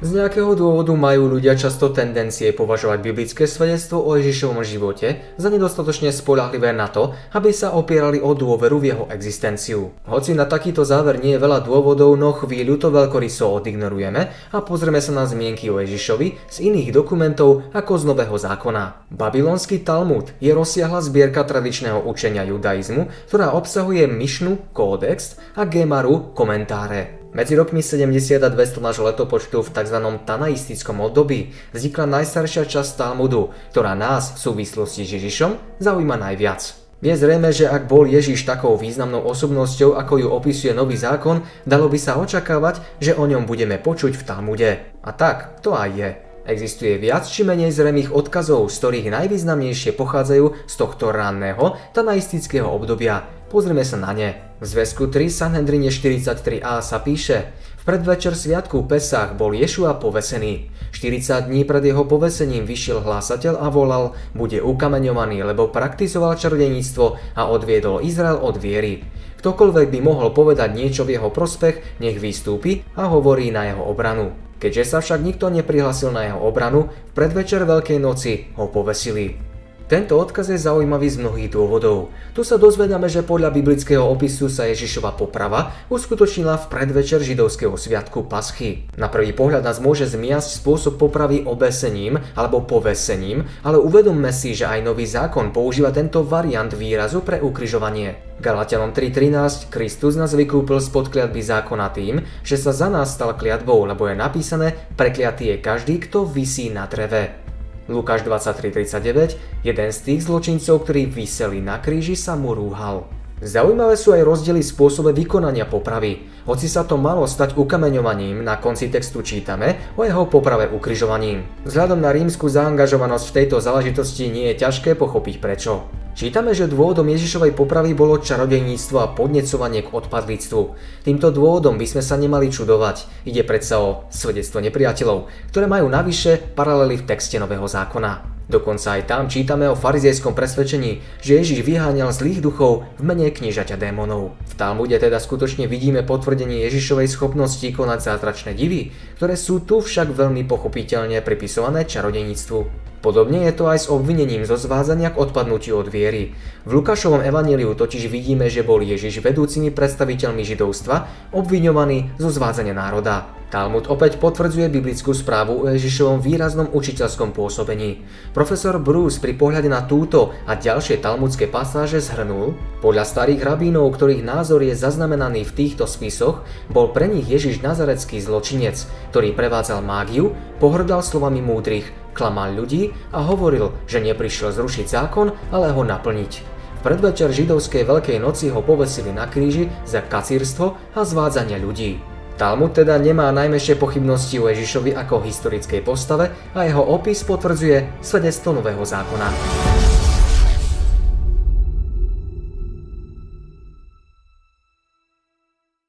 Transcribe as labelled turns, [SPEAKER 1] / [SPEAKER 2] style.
[SPEAKER 1] Z nejakého dôvodu majú ľudia často tendencie považovať biblické svedectvo o Ježišovom živote za nedostatočne spolahlivé na to, aby sa opierali o dôveru v jeho existenciu. Hoci na takýto záver nie je veľa dôvodov, no chvíľu to veľkoryso odignorujeme a pozrieme sa na zmienky o Ježišovi z iných dokumentov ako z Nového zákona. Babylonský Talmud je rozsiahla zbierka tradičného učenia judaizmu, ktorá obsahuje Mišnu, kódex a Gemaru, komentáre. Medzi rokmi 70 a 200 nášho letopočtu v tzv. tanaistickom období vznikla najstaršia časť Talmudu, ktorá nás v súvislosti s Ježišom zaujíma najviac. Je zrejme, že ak bol Ježiš takou významnou osobnosťou, ako ju opisuje Nový zákon, dalo by sa očakávať, že o ňom budeme počuť v Talmude. A tak, to aj je. Existuje viac či menej zremých odkazov, z ktorých najvýznamnejšie pochádzajú z tohto ranného tanaistického obdobia. Pozrime sa na ne. V zväzku 3 Sanhedrine 43a sa píše V predvečer sviatku Pesach bol Ješua povesený. 40 dní pred jeho povesením vyšiel hlásateľ a volal Bude ukameňovaný, lebo praktizoval čarodeníctvo a odviedol Izrael od viery. Ktokoľvek by mohol povedať niečo v jeho prospech, nech vystúpi a hovorí na jeho obranu. Keďže sa však nikto neprihlasil na jeho obranu, v predvečer Veľkej noci ho povesili. Tento odkaz je zaujímavý z mnohých dôvodov. Tu sa dozvedáme, že podľa biblického opisu sa Ježišova poprava uskutočnila v predvečer židovského sviatku Paschy. Na prvý pohľad nás môže zmiasť spôsob popravy obesením alebo povesením, ale uvedomme si, že aj nový zákon používa tento variant výrazu pre ukryžovanie. Galatianom 3.13 Kristus nás vykúpil spod kliatby zákona tým, že sa za nás stal kliatbou, lebo je napísané, prekliatý je každý, kto visí na dreve. Lukáš 23.39, jeden z tých zločincov, ktorí vyseli na kríži, sa mu rúhal. Zaujímavé sú aj rozdiely v spôsobe vykonania popravy. Hoci sa to malo stať ukameňovaním, na konci textu čítame o jeho poprave ukrižovaním. Vzhľadom na rímsku zaangažovanosť v tejto záležitosti nie je ťažké pochopiť prečo. Čítame, že dôvodom Ježišovej popravy bolo čarodejníctvo a podnecovanie k odpadlíctvu. Týmto dôvodom by sme sa nemali čudovať. Ide predsa o svedectvo nepriateľov, ktoré majú navyše paralely v texte Nového zákona. Dokonca aj tam čítame o farizejskom presvedčení, že Ježiš vyháňal zlých duchov v mene kniežaťa démonov. V Talmude teda skutočne vidíme potvrdenie Ježišovej schopnosti konať zázračné divy, ktoré sú tu však veľmi pochopiteľne pripisované čarodeníctvu. Podobne je to aj s obvinením zo zvádzania k odpadnutiu od viery. V Lukášovom evaníliu totiž vidíme, že bol Ježiš vedúcimi predstaviteľmi židovstva obviňovaný zo zvádzania národa. Talmud opäť potvrdzuje biblickú správu o Ježišovom výraznom učiteľskom pôsobení. Profesor Bruce pri pohľade na túto a ďalšie talmudské pasáže zhrnul, podľa starých rabínov, ktorých názor je zaznamenaný v týchto spisoch, bol pre nich Ježiš nazarecký zločinec, ktorý prevádzal mágiu, pohrdal slovami múdrych, klamal ľudí a hovoril, že neprišiel zrušiť zákon, ale ho naplniť. V predvečer židovskej Veľkej noci ho povesili na kríži za kacírstvo a zvádzania ľudí. Talmud teda nemá najmäššie pochybnosti o Ježišovi ako historickej postave a jeho opis potvrdzuje svedectvo Nového zákona.